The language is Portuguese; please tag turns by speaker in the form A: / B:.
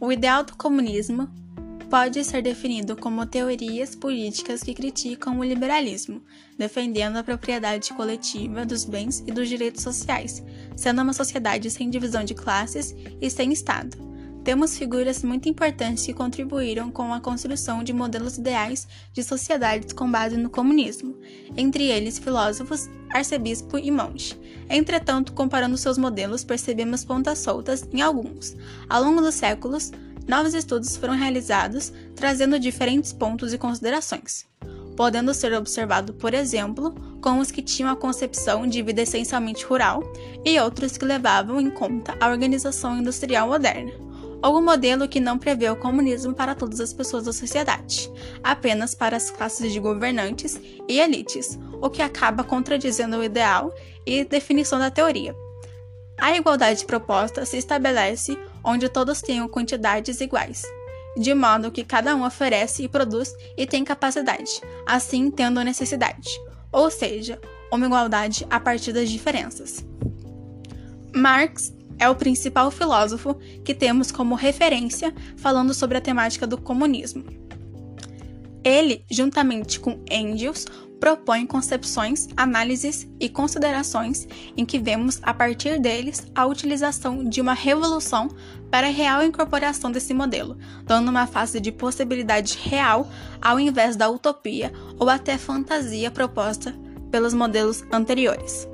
A: O ideal do comunismo pode ser definido como teorias políticas que criticam o liberalismo, defendendo a propriedade coletiva dos bens e dos direitos sociais, sendo uma sociedade sem divisão de classes e sem Estado. Temos figuras muito importantes que contribuíram com a construção de modelos ideais de sociedades com base no comunismo, entre eles filósofos, arcebispo e monge. Entretanto, comparando seus modelos, percebemos pontas soltas em alguns. Ao longo dos séculos, novos estudos foram realizados, trazendo diferentes pontos e considerações, podendo ser observado, por exemplo, com os que tinham a concepção de vida essencialmente rural e outros que levavam em conta a organização industrial moderna, ou um modelo que não prevê o comunismo para todas as pessoas da sociedade, apenas para as classes de governantes e elites, o que acaba contradizendo o ideal e definição da teoria. A igualdade proposta se estabelece onde todos tenham quantidades iguais, de modo que cada um oferece e produz e tem capacidade, assim tendo necessidade, ou seja, uma igualdade a partir das diferenças. Marx é o principal filósofo que temos como referência falando sobre a temática do comunismo. Ele, juntamente com Engels, propõe concepções, análises e considerações em que vemos, a partir deles, a utilização de uma revolução para a real incorporação desse modelo, dando uma fase de possibilidade real ao invés da utopia ou até fantasia proposta pelos modelos anteriores.